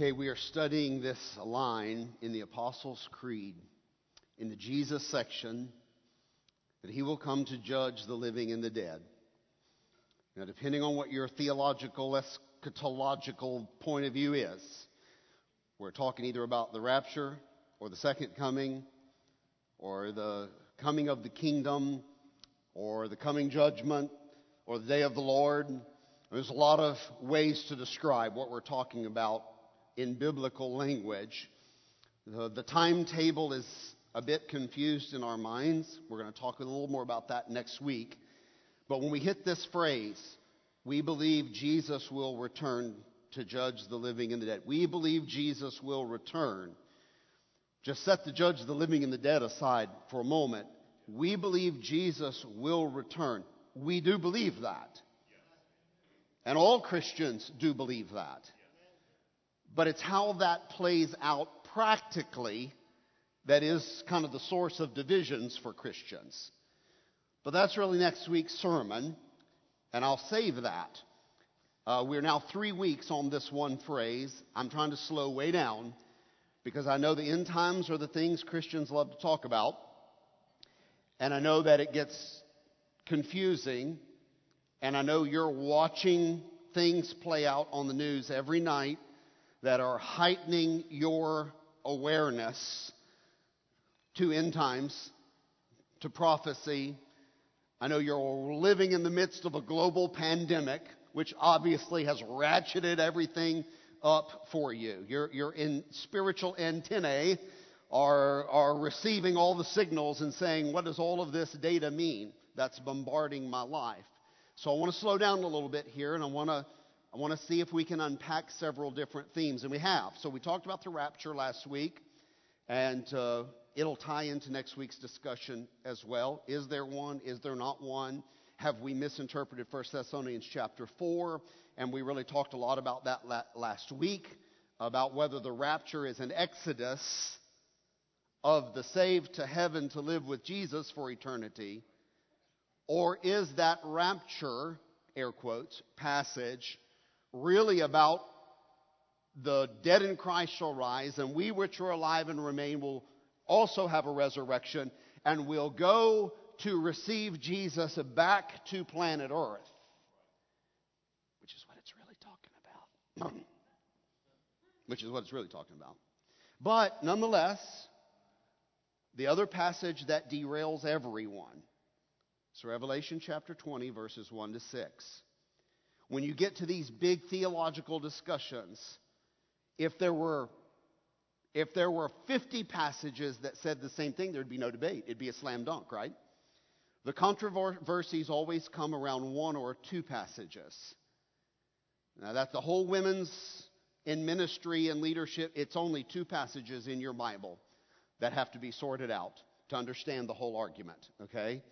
Okay, we are studying this line in the Apostles' Creed in the Jesus section that he will come to judge the living and the dead. Now, depending on what your theological, eschatological point of view is, we're talking either about the rapture or the second coming or the coming of the kingdom or the coming judgment or the day of the Lord. There's a lot of ways to describe what we're talking about in biblical language. The, the, timetable is a bit confused in our minds. We're going to talk a little more about that next week. But when we hit this phrase, we believe Jesus will return to judge the living and the dead. We believe Jesus will return. Just set the judge the living and the dead aside for a moment. We believe Jesus will return. We do believe that. And all Christians do believe that. But it's how that plays out practically that is kind of the source of divisions for Christians. But that's really next week's sermon, and I'll save that. Uh, we're now three weeks on this one phrase. I'm trying to slow way down because I know the end times are the things Christians love to talk about. And I know that it gets confusing. And I know you're watching things play out on the news every night that are heightening your awareness to end times, to prophecy. I know you're living in the midst of a global pandemic, which obviously has ratcheted everything up for you. Your, your in spiritual antennae are, are receiving all the signals and saying, what does all of this data mean? That's bombarding my life. So I want to slow down a little bit here and I want to I want to see if we can unpack several different themes, and we have. So we talked about the rapture last week, and uh, it'll tie into next week's discussion as well. Is there one? Is there not one? Have we misinterpreted 1 Thessalonians chapter 4? And we really talked a lot about that last week, about whether the rapture is an exodus of the saved to heaven to live with Jesus for eternity, or is that rapture, air quotes, passage, really about the dead in Christ shall rise, and we which are alive and remain will also have a resurrection, and will go to receive Jesus back to planet Earth. Which is what it's really talking about. which is what it's really talking about. But nonetheless, the other passage that derails everyone is Revelation chapter 20, verses 1 to 6 when you get to these big theological discussions, if there were if there were 50 passages that said the same thing, there'd be no debate. It'd be a slam dunk, right? The controversies always come around one or two passages. Now, that's the whole women's in ministry and leadership. It's only two passages in your Bible that have to be sorted out to understand the whole argument, okay?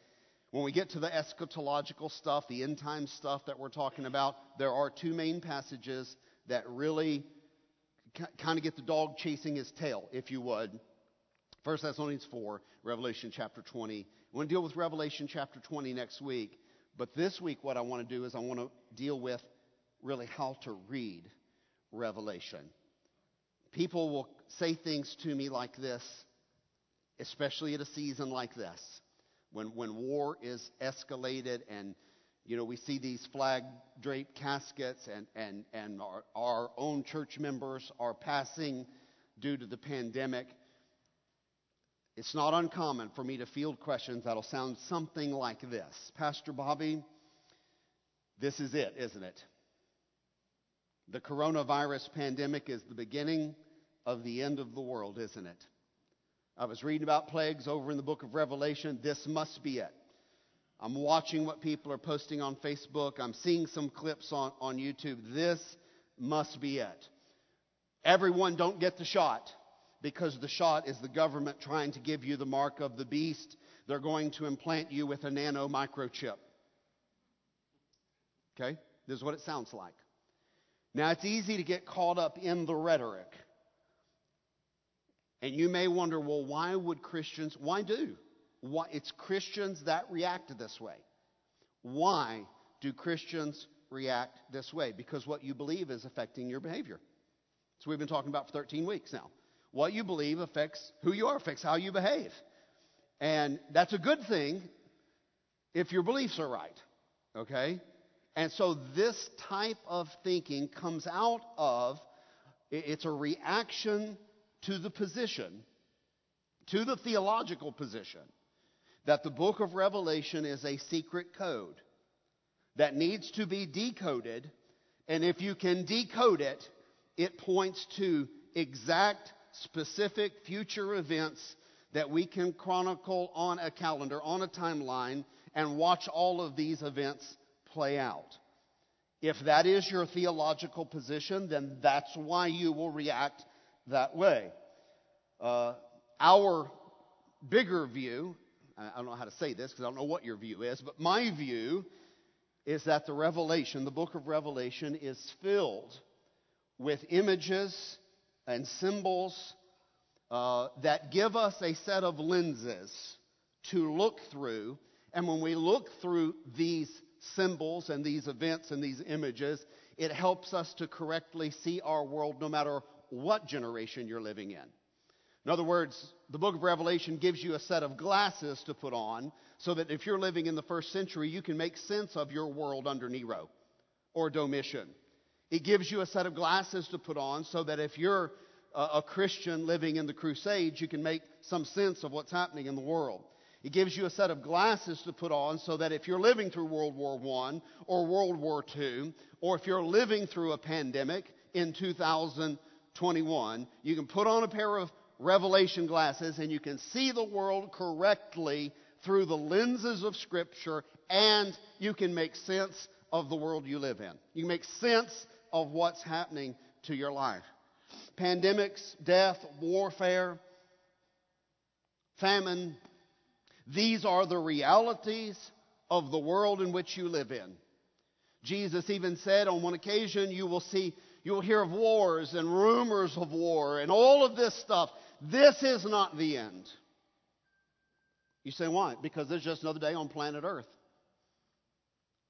When we get to the eschatological stuff, the end time stuff that we're talking about, there are two main passages that really kind of get the dog chasing his tail, if you would. 1 Thessalonians 4, Revelation chapter 20. We're going to deal with Revelation chapter 20 next week. But this week, what I want to do is I want to deal with really how to read Revelation. People will say things to me like this, especially at a season like this when, when war is escalated and you know, we see these flag draped caskets, and, and, and our, our own church members are passing due to the pandemic. It's not uncommon for me to field questions that'll sound something like this Pastor Bobby, this is it, isn't it? The coronavirus pandemic is the beginning of the end of the world, isn't it? I was reading about plagues over in the book of Revelation. This must be it. I'm watching what people are posting on Facebook. I'm seeing some clips on, on YouTube. This must be it. Everyone don't get the shot because the shot is the government trying to give you the mark of the beast. They're going to implant you with a nano microchip. Okay? This is what it sounds like. Now, it's easy to get caught up in the rhetoric. And you may wonder, well, why would Christians, why do? Why, it's Christians that react this way. Why do Christians react this way? Because what you believe is affecting your behavior. So we've been talking about for 13 weeks now. What you believe affects who you are, affects how you behave. And that's a good thing if your beliefs are right. Okay? And so this type of thinking comes out of it's a reaction to the position, to the theological position, that the book of Revelation is a secret code that needs to be decoded. And if you can decode it, it points to exact, specific future events that we can chronicle on a calendar, on a timeline, and watch all of these events play out. If that is your theological position, then that's why you will react that way. Uh, our bigger view, I don't know how to say this because I don't know what your view is, but my view is that the Revelation, the book of Revelation, is filled with images and symbols uh, that give us a set of lenses to look through. And when we look through these symbols and these events and these images, it helps us to correctly see our world no matter what generation you're living in. In other words, the book of Revelation gives you a set of glasses to put on so that if you're living in the first century, you can make sense of your world under Nero or Domitian. It gives you a set of glasses to put on so that if you're a Christian living in the Crusades, you can make some sense of what's happening in the world. It gives you a set of glasses to put on so that if you're living through World War I or World War II, or if you're living through a pandemic in 2021, you can put on a pair of revelation glasses and you can see the world correctly through the lenses of Scripture and you can make sense of the world you live in. You can make sense of what's happening to your life. Pandemics, death, warfare, famine, these are the realities of the world in which you live in. Jesus even said on one occasion, you will see, you will hear of wars and rumors of war and all of this stuff. This is not the end. You say, why? Because there's just another day on planet Earth.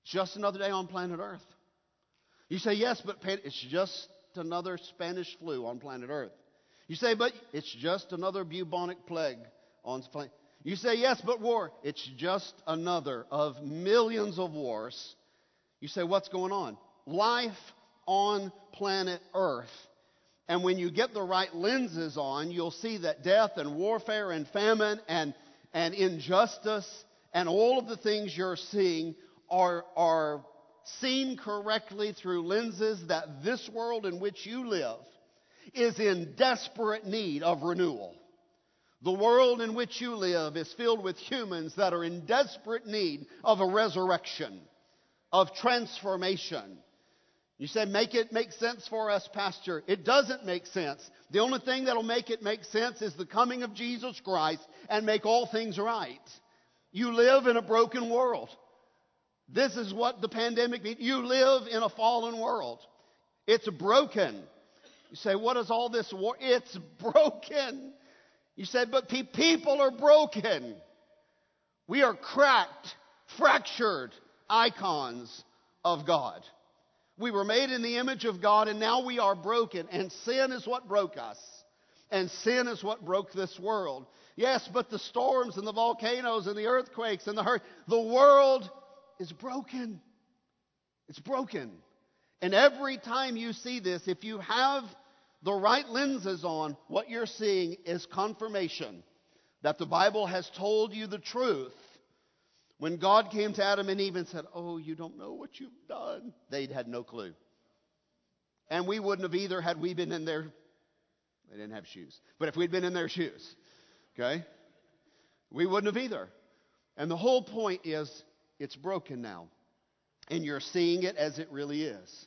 Just another day on planet Earth. You say, yes, but it's just another Spanish flu on planet Earth. You say, but it's just another bubonic plague on planet You say, yes, but war. It's just another of millions of wars. You say, what's going on? Life on planet Earth and when you get the right lenses on, you'll see that death and warfare and famine and, and injustice and all of the things you're seeing are, are seen correctly through lenses that this world in which you live is in desperate need of renewal. The world in which you live is filled with humans that are in desperate need of a resurrection, of transformation, you say, make it make sense for us, Pastor. It doesn't make sense. The only thing that'll make it make sense is the coming of Jesus Christ and make all things right. You live in a broken world. This is what the pandemic means. You live in a fallen world. It's broken. You say, what is all this war? It's broken. You said, but pe- people are broken. We are cracked, fractured icons of God. We were made in the image of God and now we are broken. And sin is what broke us. And sin is what broke this world. Yes, but the storms and the volcanoes and the earthquakes and the hurt, the world is broken. It's broken. And every time you see this, if you have the right lenses on, what you're seeing is confirmation that the Bible has told you the truth when God came to Adam and Eve and said, Oh, you don't know what you've done, they'd had no clue. And we wouldn't have either had we been in their, they didn't have shoes, but if we'd been in their shoes, okay, we wouldn't have either. And the whole point is it's broken now. And you're seeing it as it really is.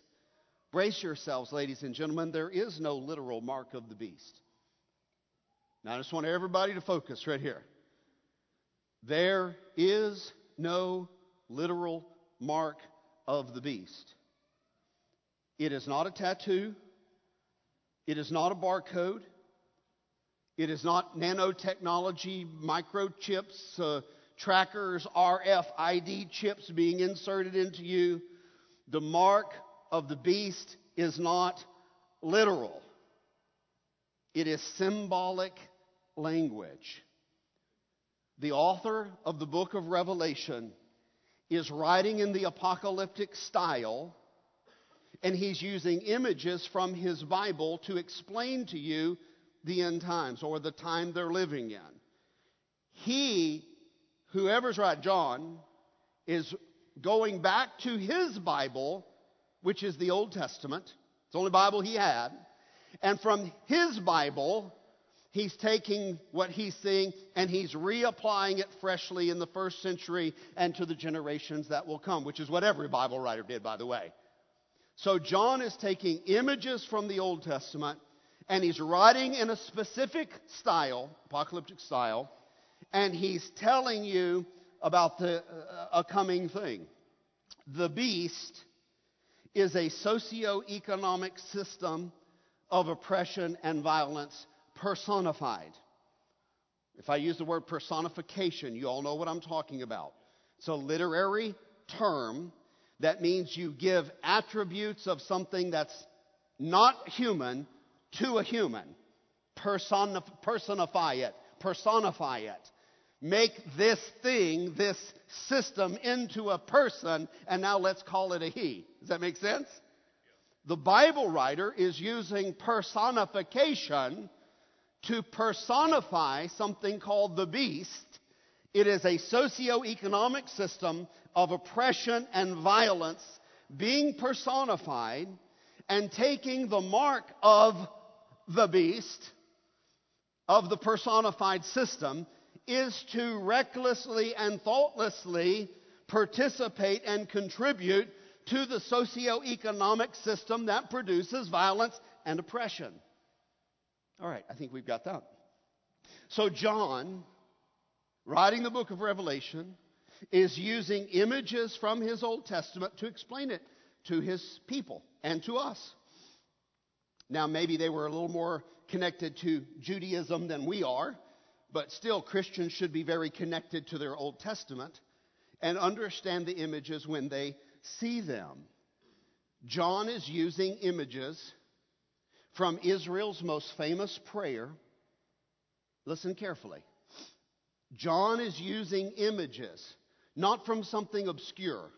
Brace yourselves, ladies and gentlemen. There is no literal mark of the beast. Now, I just want everybody to focus right here. There is no literal mark of the beast. It is not a tattoo. It is not a barcode. It is not nanotechnology, microchips, uh, trackers, RFID chips being inserted into you. The mark of the beast is not literal. It is symbolic language. The author of the book of Revelation is writing in the apocalyptic style, and he's using images from his Bible to explain to you the end times or the time they're living in. He, whoever's right, John, is going back to his Bible, which is the Old Testament. It's the only Bible he had. And from his Bible, he's taking what he's seeing and he's reapplying it freshly in the first century and to the generations that will come, which is what every Bible writer did, by the way. So John is taking images from the Old Testament and he's writing in a specific style, apocalyptic style, and he's telling you about the, uh, a coming thing. The beast is a socio-economic system of oppression and violence personified. If I use the word personification, you all know what I'm talking about. It's a literary term that means you give attributes of something that's not human to a human. Personif- personify it. Personify it. Make this thing, this system, into a person, and now let's call it a he. Does that make sense? The Bible writer is using personification to personify something called the beast. It is a socio-economic system of oppression and violence being personified and taking the mark of the beast, of the personified system, is to recklessly and thoughtlessly participate and contribute to the socio-economic system that produces violence and oppression. All right, I think we've got that. So, John, writing the book of Revelation, is using images from his Old Testament to explain it to his people and to us. Now, maybe they were a little more connected to Judaism than we are, but still, Christians should be very connected to their Old Testament and understand the images when they see them. John is using images from Israel's most famous prayer. Listen carefully. John is using images, not from something obscure.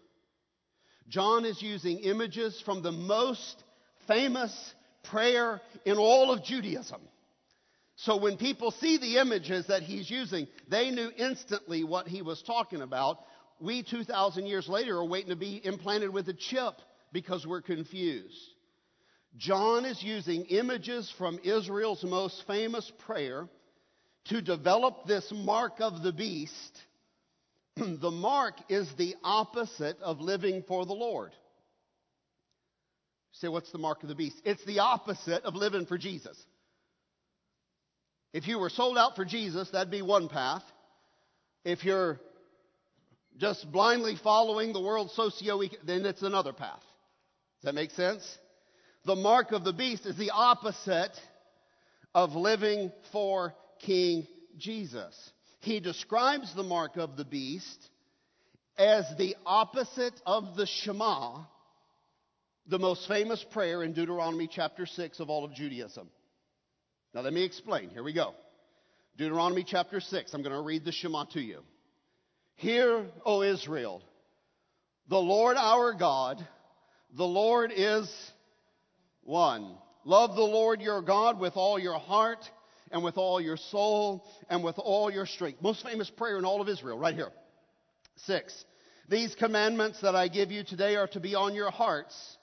John is using images from the most famous prayer in all of Judaism. So when people see the images that he's using, they knew instantly what he was talking about. We, 2,000 years later, are waiting to be implanted with a chip because we're confused. John is using images from Israel's most famous prayer to develop this mark of the beast. the mark is the opposite of living for the Lord. Say, what's the mark of the beast? It's the opposite of living for Jesus. If you were sold out for Jesus, that'd be one path. If you're just blindly following the world socio then it's another path. Does that make sense? The mark of the beast is the opposite of living for King Jesus. He describes the mark of the beast as the opposite of the Shema, the most famous prayer in Deuteronomy chapter 6 of all of Judaism. Now, let me explain. Here we go. Deuteronomy chapter 6. I'm going to read the Shema to you. Hear, O Israel, the Lord our God, the Lord is one. Love the Lord your God with all your heart and with all your soul and with all your strength. Most famous prayer in all of Israel, right here. Six. These commandments that I give you today are to be on your hearts.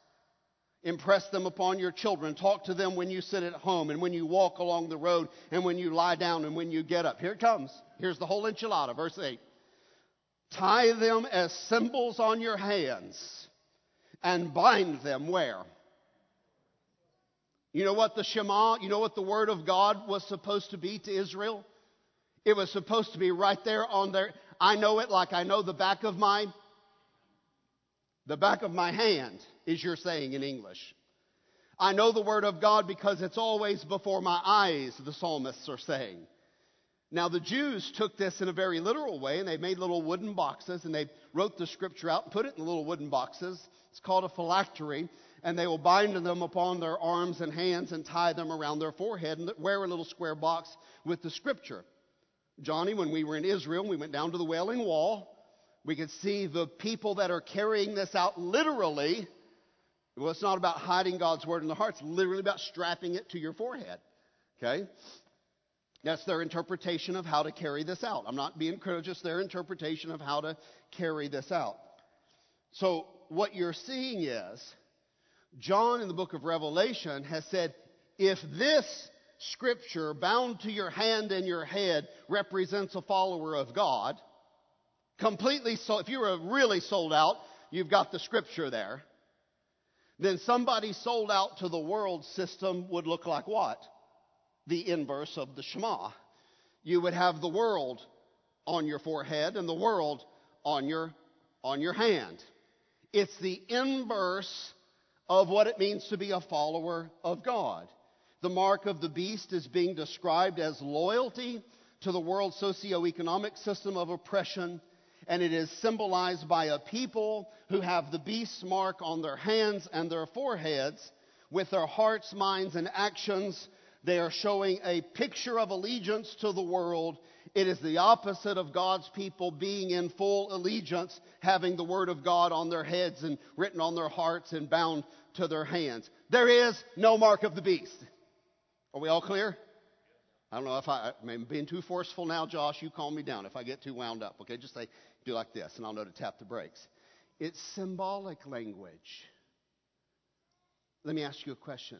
Impress them upon your children. Talk to them when you sit at home and when you walk along the road and when you lie down and when you get up. Here it comes. Here's the whole enchilada, verse 8. Tie them as symbols on your hands and bind them where? You know what the Shema, you know what the Word of God was supposed to be to Israel? It was supposed to be right there on their, I know it like I know the back of my, the back of my hand, is your saying in English. I know the Word of God because it's always before my eyes, the psalmists are saying. Now, the Jews took this in a very literal way, and they made little wooden boxes, and they wrote the scripture out and put it in the little wooden boxes. It's called a phylactery, and they will bind them upon their arms and hands and tie them around their forehead and wear a little square box with the scripture. Johnny, when we were in Israel, we went down to the Wailing Wall. We could see the people that are carrying this out literally. Well, it's not about hiding God's word in the heart, it's literally about strapping it to your forehead. Okay? That's their interpretation of how to carry this out. I'm not being critical, just their interpretation of how to carry this out. So, what you're seeing is, John in the book of Revelation has said, if this scripture bound to your hand and your head represents a follower of God, completely so, if you were really sold out, you've got the scripture there. Then somebody sold out to the world system would look like what? the inverse of the Shema. You would have the world on your forehead and the world on your, on your hand. It's the inverse of what it means to be a follower of God. The mark of the beast is being described as loyalty to the world socioeconomic system of oppression, and it is symbolized by a people who have the beast's mark on their hands and their foreheads with their hearts, minds, and actions they are showing a picture of allegiance to the world. It is the opposite of God's people being in full allegiance, having the Word of God on their heads and written on their hearts and bound to their hands. There is no mark of the beast. Are we all clear? I don't know if I, I'm being too forceful now, Josh. You calm me down if I get too wound up. Okay, just say, do like this, and I'll know to tap the brakes. It's symbolic language. Let me ask you a question.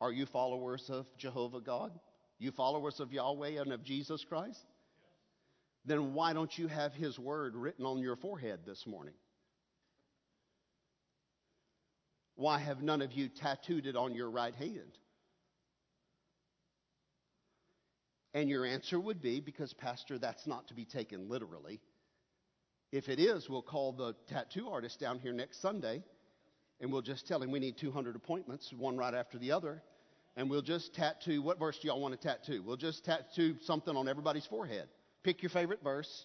Are you followers of Jehovah God? You followers of Yahweh and of Jesus Christ? Then why don't you have His word written on your forehead this morning? Why have none of you tattooed it on your right hand? And your answer would be because, Pastor, that's not to be taken literally. If it is, we'll call the tattoo artist down here next Sunday and we'll just tell him we need 200 appointments, one right after the other, and we'll just tattoo. What verse do y'all want to tattoo? We'll just tattoo something on everybody's forehead. Pick your favorite verse.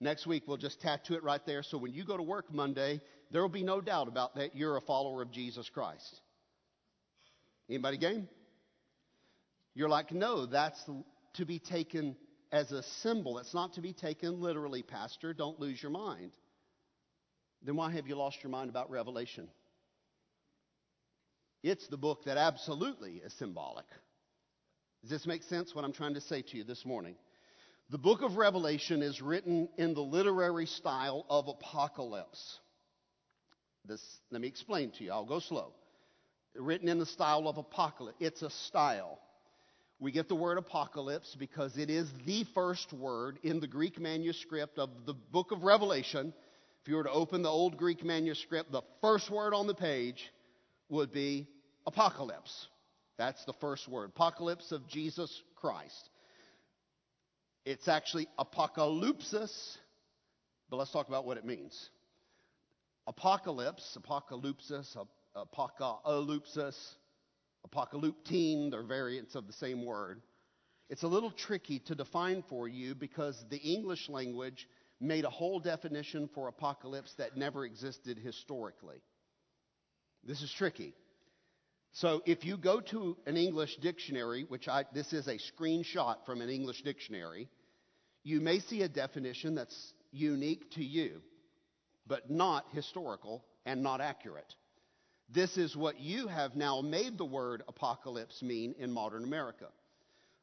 Next week, we'll just tattoo it right there. So when you go to work Monday, there will be no doubt about that you're a follower of Jesus Christ. Anybody game? You're like, no, that's to be taken as a symbol. It's not to be taken literally, Pastor. Don't lose your mind. Then why have you lost your mind about Revelation? It's the book that absolutely is symbolic. Does this make sense what I'm trying to say to you this morning? The book of Revelation is written in the literary style of apocalypse. This, let me explain to you. I'll go slow. Written in the style of apocalypse. It's a style. We get the word apocalypse because it is the first word in the Greek manuscript of the book of Revelation. If you were to open the old Greek manuscript, the first word on the page would be apocalypse. That's the first word. Apocalypse of Jesus Christ. It's actually apocalypsis, but let's talk about what it means. Apocalypse, apocalypsis, apocalypsis, apocalyptine, they're variants of the same word. It's a little tricky to define for you because the English language made a whole definition for apocalypse that never existed historically. This is tricky. So if you go to an English dictionary, which I, this is a screenshot from an English dictionary, you may see a definition that's unique to you, but not historical and not accurate. This is what you have now made the word apocalypse mean in modern America.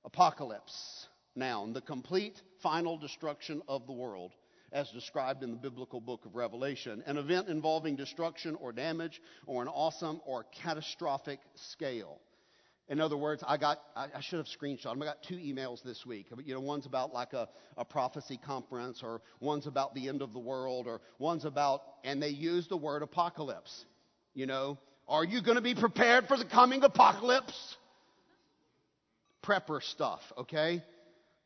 Apocalypse, noun, the complete final destruction of the world as described in the biblical book of Revelation, an event involving destruction or damage or an awesome or catastrophic scale. In other words, I got, I, I should have screenshot them. I got two emails this week. You know, one's about like a, a prophecy conference, or one's about the end of the world, or one's about, and they use the word apocalypse. You know, are you going to be prepared for the coming apocalypse? Prepper stuff, okay?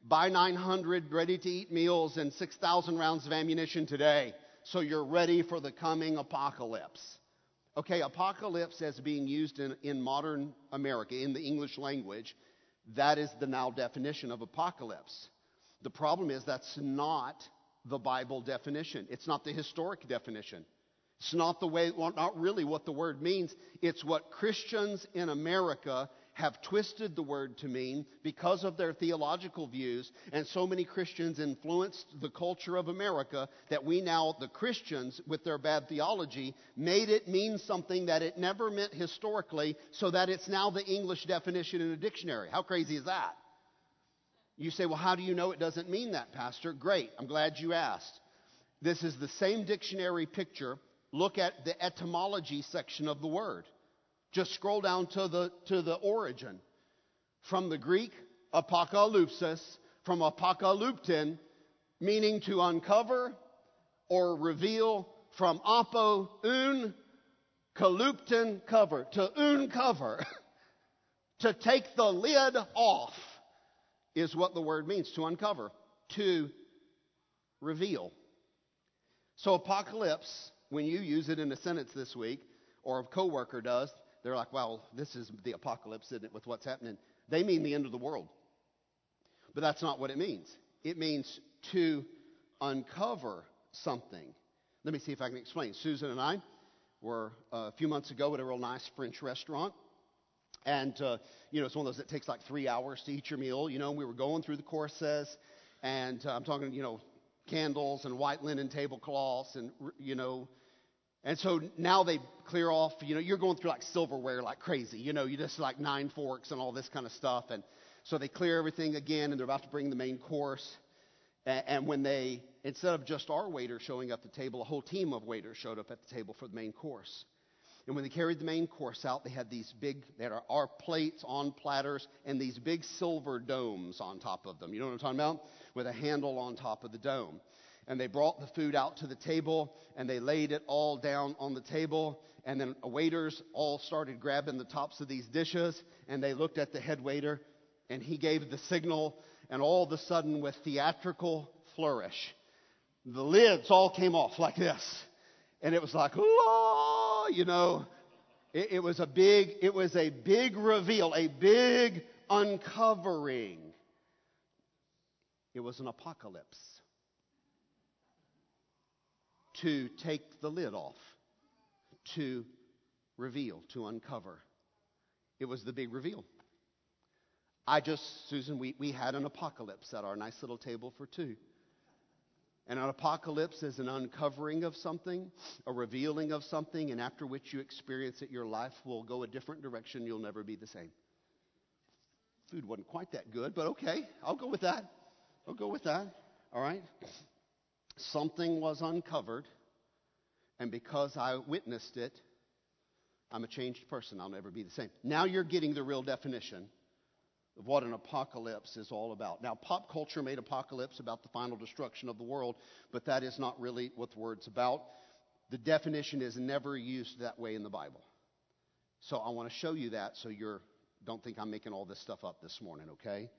Buy 900 ready to eat meals and 6,000 rounds of ammunition today so you're ready for the coming apocalypse. Okay, apocalypse as being used in, in modern America, in the English language, that is the now definition of apocalypse. The problem is that's not the Bible definition. It's not the historic definition. It's not the way, well, not really what the word means. It's what Christians in America have twisted the word to mean because of their theological views. And so many Christians influenced the culture of America that we now, the Christians, with their bad theology, made it mean something that it never meant historically, so that it's now the English definition in a dictionary. How crazy is that? You say, well, how do you know it doesn't mean that, Pastor? Great. I'm glad you asked. This is the same dictionary picture. Look at the etymology section of the word. Just scroll down to the, to the origin. From the Greek, apokalypsis, from apokalyptin, meaning to uncover or reveal, from apo, un, kaluptin, cover, to uncover, to take the lid off is what the word means, to uncover, to reveal. So apocalypse, when you use it in a sentence this week, or a coworker does, they're like, well, this is the apocalypse, isn't it, with what's happening? They mean the end of the world. But that's not what it means. It means to uncover something. Let me see if I can explain. Susan and I were uh, a few months ago at a real nice French restaurant. And, uh, you know, it's one of those that takes like three hours to eat your meal. You know, we were going through the courses, and uh, I'm talking, you know, candles and white linen tablecloths and, you know, and so now they clear off, you know, you're going through like silverware like crazy. You know, you just like nine forks and all this kind of stuff. And so they clear everything again and they're about to bring the main course. And, when they, instead of just our waiter showing up at the table, a whole team of waiters showed up at the table for the main course. And when they carried the main course out, they had these big, they had our, plates on platters and these big silver domes on top of them. You know what I'm talking about? With a handle on top of the dome and they brought the food out to the table and they laid it all down on the table. And then waiters all started grabbing the tops of these dishes and they looked at the head waiter and he gave the signal and all of a sudden with theatrical flourish the lids all came off like this. And it was like oh you know? It, it was a big it was a big reveal a big uncovering. It was an apocalypse to take the lid off, to reveal, to uncover. It was the big reveal. I just, Susan, we, we had an apocalypse at our nice little table for two. And an apocalypse is an uncovering of something, a revealing of something, and after which you experience it, your life will go a different direction. You'll never be the same. Food wasn't quite that good, but okay, I'll go with that. I'll go with that. All right? Something was uncovered, and because I witnessed it, I'm a changed person. I'll never be the same. Now you're getting the real definition of what an apocalypse is all about. Now, pop culture made apocalypse about the final destruction of the world, but that is not really what the word's about. The definition is never used that way in the Bible. So I want to show you that so you're don't think I'm making all this stuff up this morning, okay?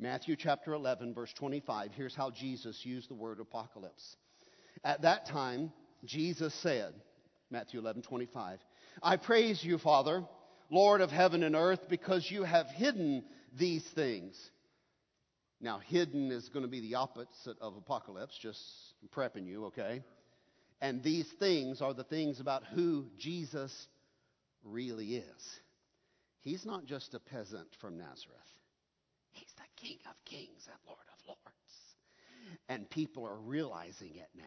Matthew chapter 11, verse 25. Here's how Jesus used the word apocalypse. At that time, Jesus said, Matthew 11, 25, I praise you, Father, Lord of heaven and earth, because you have hidden these things. Now, hidden is going to be the opposite of apocalypse, just prepping you, okay? And these things are the things about who Jesus really is. He's not just a peasant from Nazareth. King of Kings and Lord of Lords. And people are realizing it now.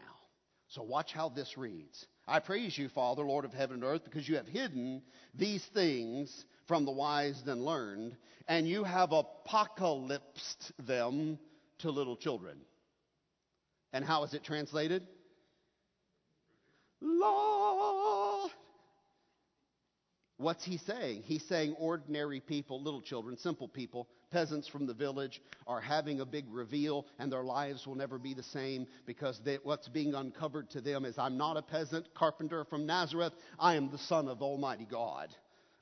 So watch how this reads. I praise you, Father, Lord of heaven and earth, because you have hidden these things from the wise and learned, and you have apocalypsed them to little children. And how is it translated? Lord. What's he saying? He's saying ordinary people, little children, simple people, peasants from the village are having a big reveal and their lives will never be the same because they, what's being uncovered to them is I'm not a peasant carpenter from Nazareth. I am the Son of Almighty God.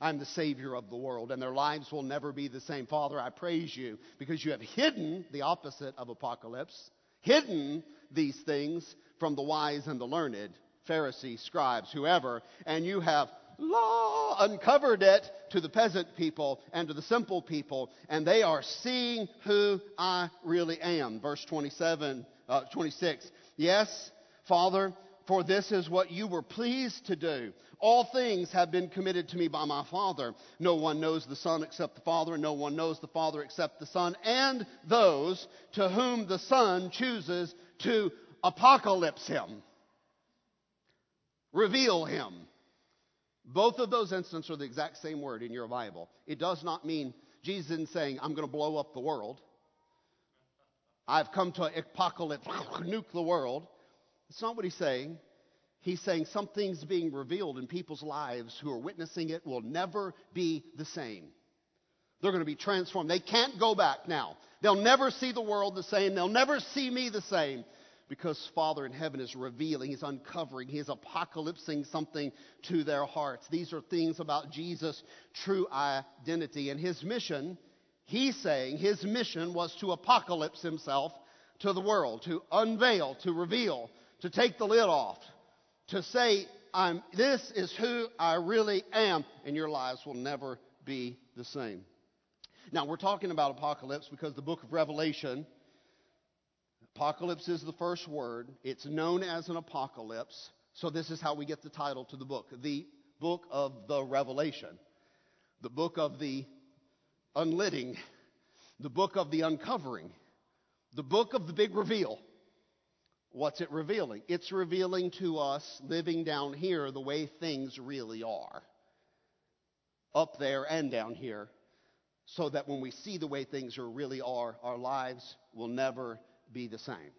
I'm the Savior of the world, and their lives will never be the same. Father, I praise you because you have hidden the opposite of apocalypse, hidden these things from the wise and the learned, Pharisees, scribes, whoever, and you have law, uncovered it to the peasant people and to the simple people, and they are seeing who I really am. Verse 27, uh, 26. Yes, Father, for this is what you were pleased to do. All things have been committed to me by my Father. No one knows the Son except the Father, and no one knows the Father except the Son, and those to whom the Son chooses to apocalypse him, reveal him. Both of those instances are the exact same word in your Bible. It does not mean Jesus isn't saying, I'm going to blow up the world. I've come to apocalypse, nuke the world. It's not what he's saying. He's saying something's being revealed in people's lives who are witnessing it will never be the same. They're going to be transformed. They can't go back now. They'll never see the world the same. They'll never see me the same because Father in heaven is revealing, He's uncovering, He's apocalypsing something to their hearts. These are things about Jesus' true identity. And His mission, He's saying, His mission was to apocalypse Himself to the world, to unveil, to reveal, to take the lid off, to say, I'm, this is who I really am, and your lives will never be the same. Now, we're talking about apocalypse because the book of Revelation Apocalypse is the first word. It's known as an apocalypse. So this is how we get the title to the book. The book of the revelation. The book of the unlidding. The book of the uncovering. The book of the big reveal. What's it revealing? It's revealing to us living down here the way things really are. Up there and down here. So that when we see the way things are really are, our lives will never be the same.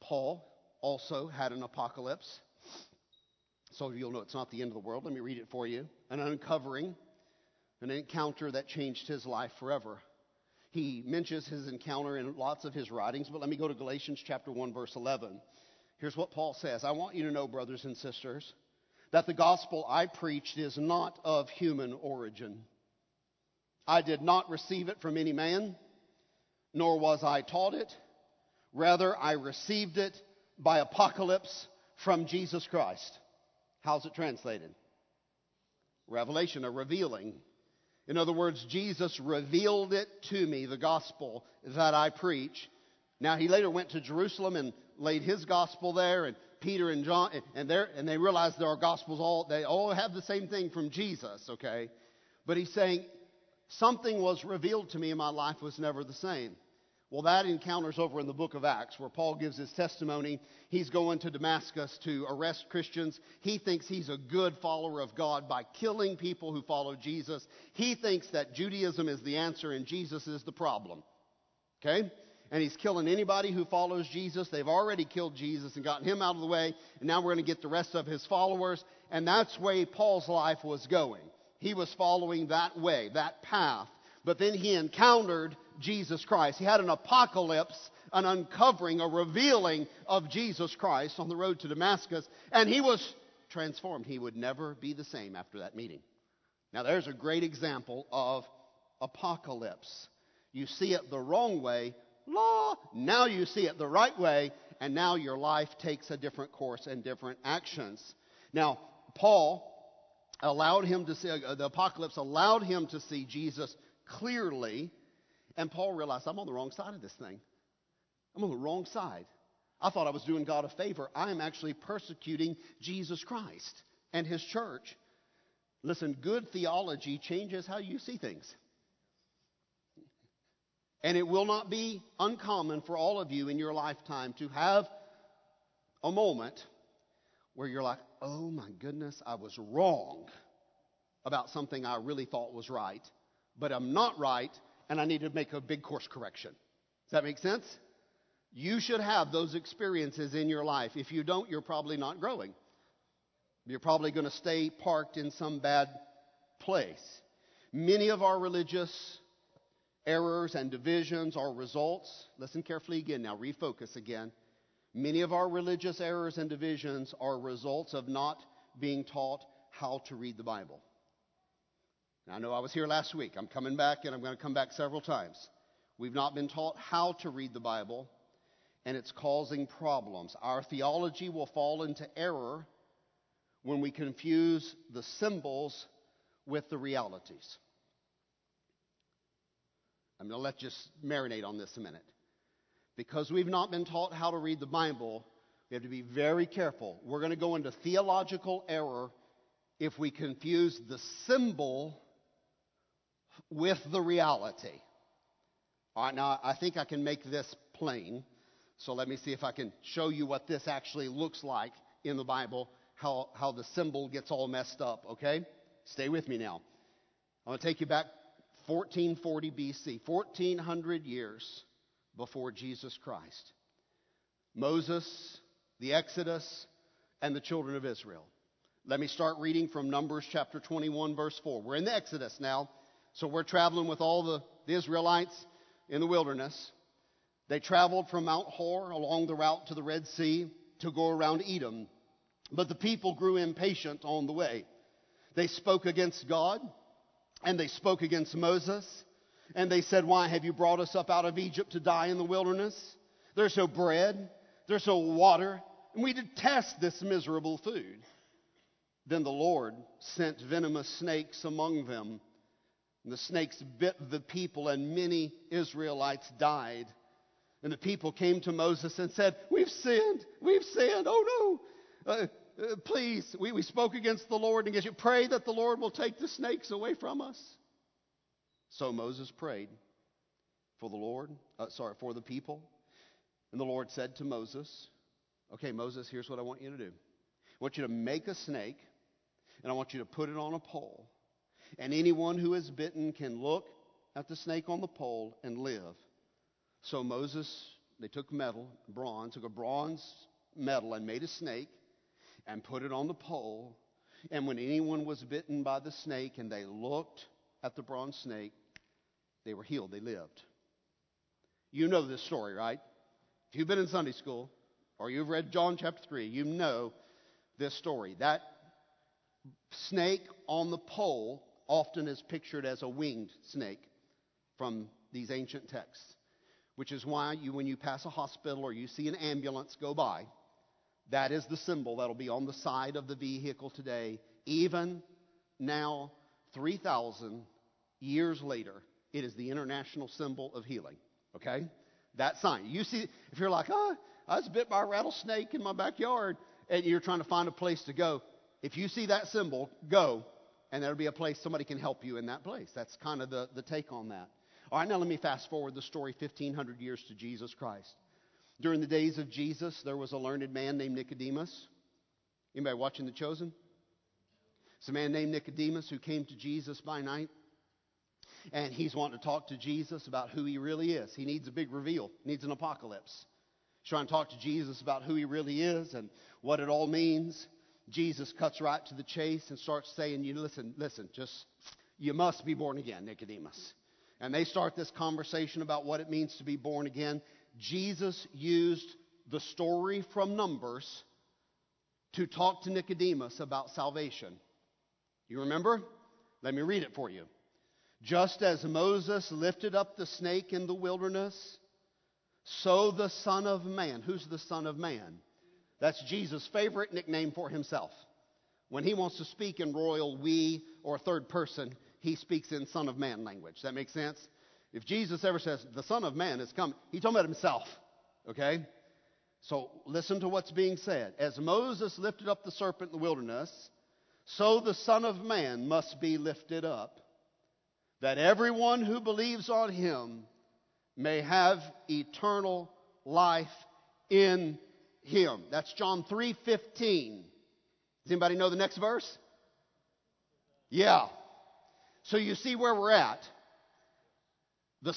Paul also had an apocalypse. So you'll know it's not the end of the world. Let me read it for you. An uncovering, an encounter that changed his life forever. He mentions his encounter in lots of his writings, but let me go to Galatians chapter 1 verse 11. Here's what Paul says. I want you to know, brothers and sisters, that the gospel I preached is not of human origin. I did not receive it from any man, nor was I taught it Rather, I received it by apocalypse from Jesus Christ. How's it translated? Revelation, a revealing. In other words, Jesus revealed it to me, the gospel that I preach. Now, he later went to Jerusalem and laid his gospel there, and Peter and John, and, and they realized there are gospels all, they all have the same thing from Jesus, okay? But he's saying, something was revealed to me in my life was never the same. Well, that encounters over in the book of Acts where Paul gives his testimony. He's going to Damascus to arrest Christians. He thinks he's a good follower of God by killing people who follow Jesus. He thinks that Judaism is the answer and Jesus is the problem. Okay? And he's killing anybody who follows Jesus. They've already killed Jesus and gotten him out of the way. And now we're going to get the rest of his followers. And that's where Paul's life was going. He was following that way, that path. But then he encountered Jesus Christ. He had an apocalypse, an uncovering, a revealing of Jesus Christ on the road to Damascus, and he was transformed. He would never be the same after that meeting. Now, there's a great example of apocalypse. You see it the wrong way, law. Now you see it the right way, and now your life takes a different course and different actions. Now, Paul allowed him to see, uh, the apocalypse allowed him to see Jesus clearly and Paul realized, I'm on the wrong side of this thing. I'm on the wrong side. I thought I was doing God a favor. I am actually persecuting Jesus Christ and his church. Listen, good theology changes how you see things. And it will not be uncommon for all of you in your lifetime to have a moment where you're like, oh my goodness, I was wrong about something I really thought was right, but I'm not right and I need to make a big course correction. Does that make sense? You should have those experiences in your life. If you don't, you're probably not growing. You're probably going to stay parked in some bad place. Many of our religious errors and divisions are results. Listen carefully again now, refocus again. Many of our religious errors and divisions are results of not being taught how to read the Bible. Now, I know I was here last week. I'm coming back, and I'm going to come back several times. We've not been taught how to read the Bible, and it's causing problems. Our theology will fall into error when we confuse the symbols with the realities. I'm going to let you marinate on this a minute. Because we've not been taught how to read the Bible, we have to be very careful. We're going to go into theological error if we confuse the symbol with the reality. All right, now I think I can make this plain. So let me see if I can show you what this actually looks like in the Bible, how, how the symbol gets all messed up, okay? Stay with me now. I'm going to take you back 1440 BC, 1400 years before Jesus Christ. Moses, the Exodus, and the children of Israel. Let me start reading from Numbers chapter 21, verse 4. We're in the Exodus now, so we're traveling with all the, the Israelites in the wilderness. They traveled from Mount Hor along the route to the Red Sea to go around Edom. But the people grew impatient on the way. They spoke against God and they spoke against Moses. And they said, Why have you brought us up out of Egypt to die in the wilderness? There's no bread, there's no water, and we detest this miserable food. Then the Lord sent venomous snakes among them. And the snakes bit the people, and many Israelites died. And the people came to Moses and said, We've sinned. We've sinned. Oh no. Uh, uh, please, we, we spoke against the Lord and against you. Pray that the Lord will take the snakes away from us. So Moses prayed for the Lord, uh, sorry, for the people. And the Lord said to Moses, Okay, Moses, here's what I want you to do. I want you to make a snake, and I want you to put it on a pole. And anyone who is bitten can look at the snake on the pole and live. So Moses, they took metal, bronze, took a bronze metal and made a snake and put it on the pole. And when anyone was bitten by the snake and they looked at the bronze snake, they were healed. They lived. You know this story, right? If you've been in Sunday school or you've read John chapter 3, you know this story. That snake on the pole often is pictured as a winged snake from these ancient texts, which is why you, when you pass a hospital or you see an ambulance go by, that is the symbol that'll be on the side of the vehicle today. Even now, 3,000 years later, it is the international symbol of healing. Okay? That sign. You see, if you're like, oh, I was bit by a rattlesnake in my backyard, and you're trying to find a place to go, if you see that symbol, go, and there'll be a place somebody can help you in that place. That's kind of the, the take on that. All right, now let me fast forward the story 1,500 years to Jesus Christ. During the days of Jesus, there was a learned man named Nicodemus. Anybody watching The Chosen? It's a man named Nicodemus who came to Jesus by night. And he's wanting to talk to Jesus about who he really is. He needs a big reveal, needs an apocalypse. He's trying to talk to Jesus about who he really is and what it all means. Jesus cuts right to the chase and starts saying, You listen, listen, just you must be born again, Nicodemus. And they start this conversation about what it means to be born again. Jesus used the story from Numbers to talk to Nicodemus about salvation. You remember? Let me read it for you. Just as Moses lifted up the snake in the wilderness, so the Son of Man. Who's the Son of Man? That's Jesus' favorite nickname for himself. When he wants to speak in royal we or third person, he speaks in Son of Man language. That makes sense? If Jesus ever says, the Son of Man has come, he's talking about himself. Okay? So listen to what's being said. As Moses lifted up the serpent in the wilderness, so the Son of Man must be lifted up, that everyone who believes on him may have eternal life in him. That's John 3:15. Does anybody know the next verse? Yeah. So you see where we're at. The,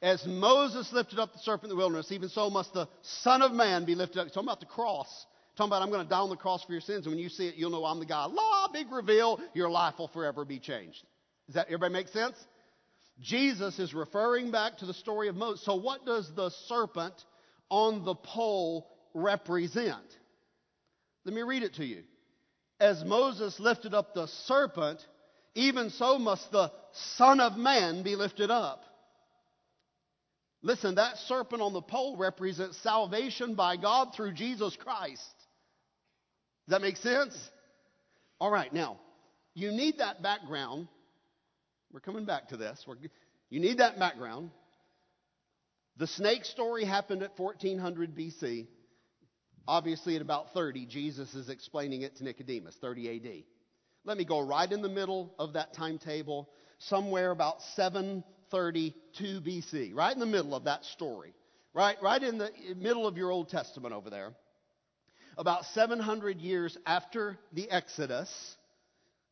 as Moses lifted up the serpent in the wilderness, even so must the Son of Man be lifted up. He's talking about the cross. He's talking about I'm going to die on the cross for your sins, and when you see it, you'll know I'm the guy. La, big reveal, your life will forever be changed. Does that everybody make sense? Jesus is referring back to the story of Moses. So what does the serpent on the pole represent? Let me read it to you. As Moses lifted up the serpent, even so must the Son of Man be lifted up Listen, that serpent on the pole represents salvation by God through Jesus Christ. Does that make sense? All right, now, you need that background. We're coming back to this. We're, you need that background. The snake story happened at 1400 BC. Obviously, at about 30, Jesus is explaining it to Nicodemus, 30 AD. Let me go right in the middle of that timetable, somewhere about 732 BC, right in the middle of that story, right, right in the middle of your Old Testament over there. About 700 years after the Exodus,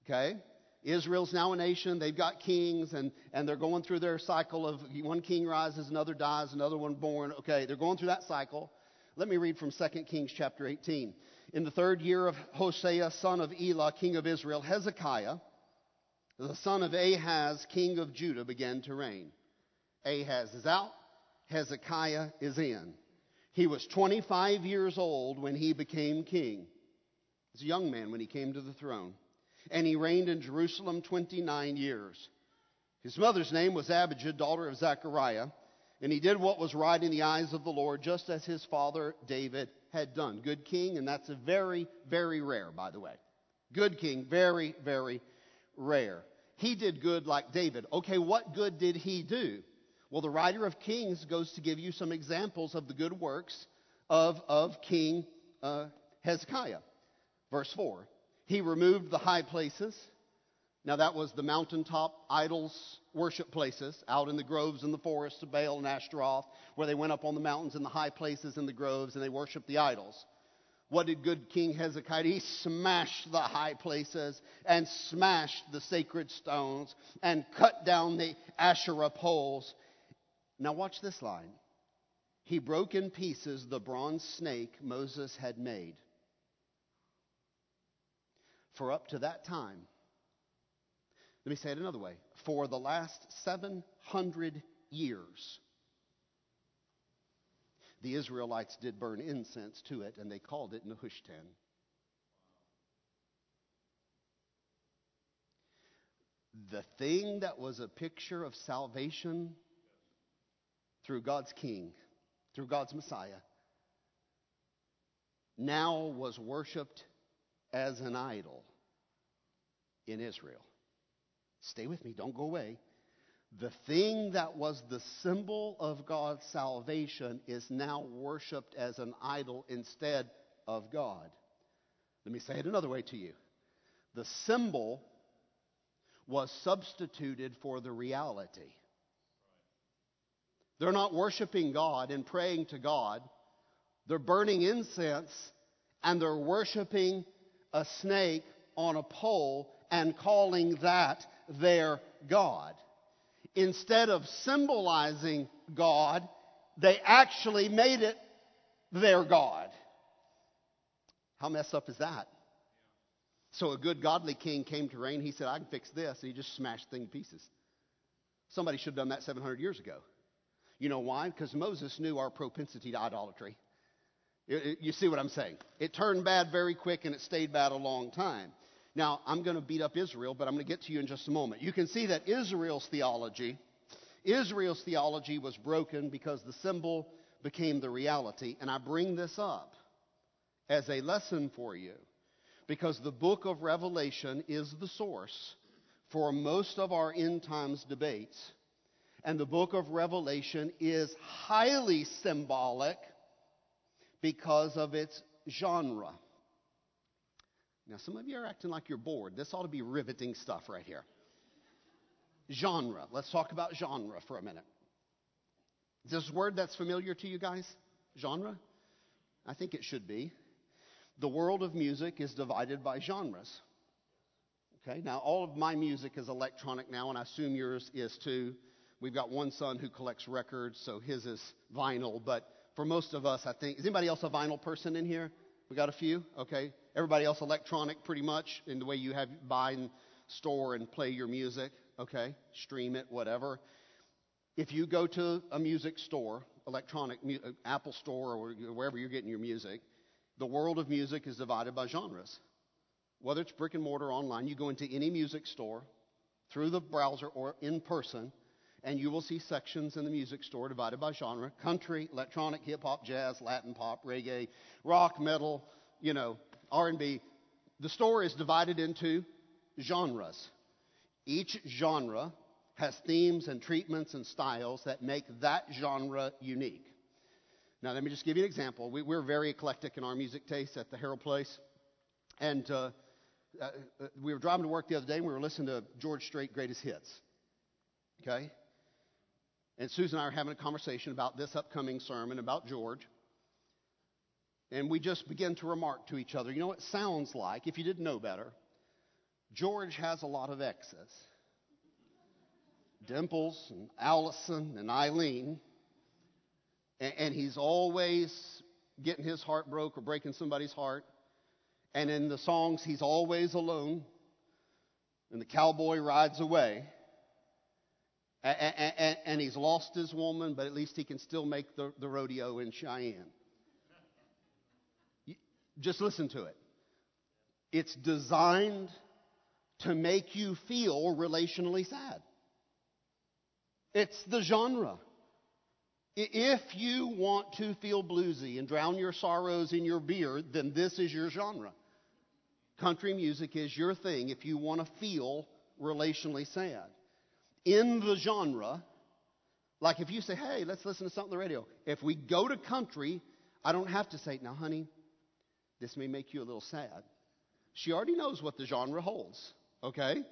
okay, Israel's now a nation. They've got kings, and, and they're going through their cycle of one king rises, another dies, another one born. Okay, they're going through that cycle. Let me read from 2 Kings chapter 18. In the third year of Hosea, son of Elah, king of Israel, Hezekiah, the son of Ahaz, king of Judah, began to reign. Ahaz is out, Hezekiah is in. He was 25 years old when he became king. He was a young man when he came to the throne. And he reigned in Jerusalem 29 years. His mother's name was Abijah, daughter of Zechariah. And he did what was right in the eyes of the Lord, just as his father David had done. Good king, and that's a very, very rare, by the way. Good king, very, very rare. He did good like David. Okay, what good did he do? Well, the writer of Kings goes to give you some examples of the good works of, of King uh, Hezekiah. Verse 4 He removed the high places now, that was the mountaintop idols worship places out in the groves and the forests of Baal and Ashtaroth, where they went up on the mountains and the high places and the groves and they worshiped the idols. What did good King Hezekiah? He smashed the high places and smashed the sacred stones and cut down the Asherah poles. Now, watch this line. He broke in pieces the bronze snake Moses had made. For up to that time, let me say it another way. For the last 700 years, the Israelites did burn incense to it, and they called it Nehushtan. The thing that was a picture of salvation through God's King, through God's Messiah, now was worshiped as an idol in Israel. Stay with me, don't go away. The thing that was the symbol of God's salvation is now worshiped as an idol instead of God. Let me say it another way to you. The symbol was substituted for the reality. They're not worshiping God and praying to God. They're burning incense and they're worshiping a snake on a pole and calling that their God. Instead of symbolizing God, they actually made it their God. How messed up is that? So a good godly king came to reign. He said, I can fix this. And he just smashed things to pieces. Somebody should have done that 700 years ago. You know why? Because Moses knew our propensity to idolatry. You see what I'm saying? It turned bad very quick and it stayed bad a long time. Now, I'm going to beat up Israel, but I'm going to get to you in just a moment. You can see that Israel's theology, Israel's theology was broken because the symbol became the reality. And I bring this up as a lesson for you because the book of Revelation is the source for most of our end times debates. And the book of Revelation is highly symbolic because of its genre. Now, some of you are acting like you're bored. This ought to be riveting stuff right here. Genre. Let's talk about genre for a minute. Is this word that's familiar to you guys? Genre? I think it should be. The world of music is divided by genres. Okay, now all of my music is electronic now, and I assume yours is too. We've got one son who collects records, so his is vinyl. But for most of us, I think, is anybody else a vinyl person in here? We got a few? Okay. Everybody else electronic pretty much in the way you have buy and store and play your music, okay? Stream it, whatever. If you go to a music store, electronic uh, Apple store or wherever you're getting your music, the world of music is divided by genres. Whether it's brick and mortar online, you go into any music store through the browser or in person, and you will see sections in the music store divided by genre country electronic hip hop jazz latin pop reggae rock metal you know r&b the store is divided into genres. Each genre has themes and treatments and styles that make that genre unique. Now, let me just give you an example. We, are very eclectic in our music taste at the Harold Place. And uh, uh, uh, we were driving to work the other day and we were listening to George Strait Greatest Hits. Okay? And Susan and I are having a conversation about this upcoming sermon about George. And we just begin to remark to each other, you know, it sounds like, if you didn't know better, George has a lot of exes. Dimples and Allison and Eileen. And, and he's always getting his heart broke or breaking somebody's heart. And in the songs, he's always alone. And the cowboy rides away. And, he's lost his woman, but at least he can still make the, the rodeo in Cheyenne. Just listen to it. It's designed to make you feel relationally sad. It's the genre. If you want to feel bluesy and drown your sorrows in your beer, then this is your genre. Country music is your thing if you want to feel relationally sad. In the genre, like if you say, hey, let's listen to something on the radio. If we go to country, I don't have to say, now, honey, this may make you a little sad. She already knows what the genre holds, okay?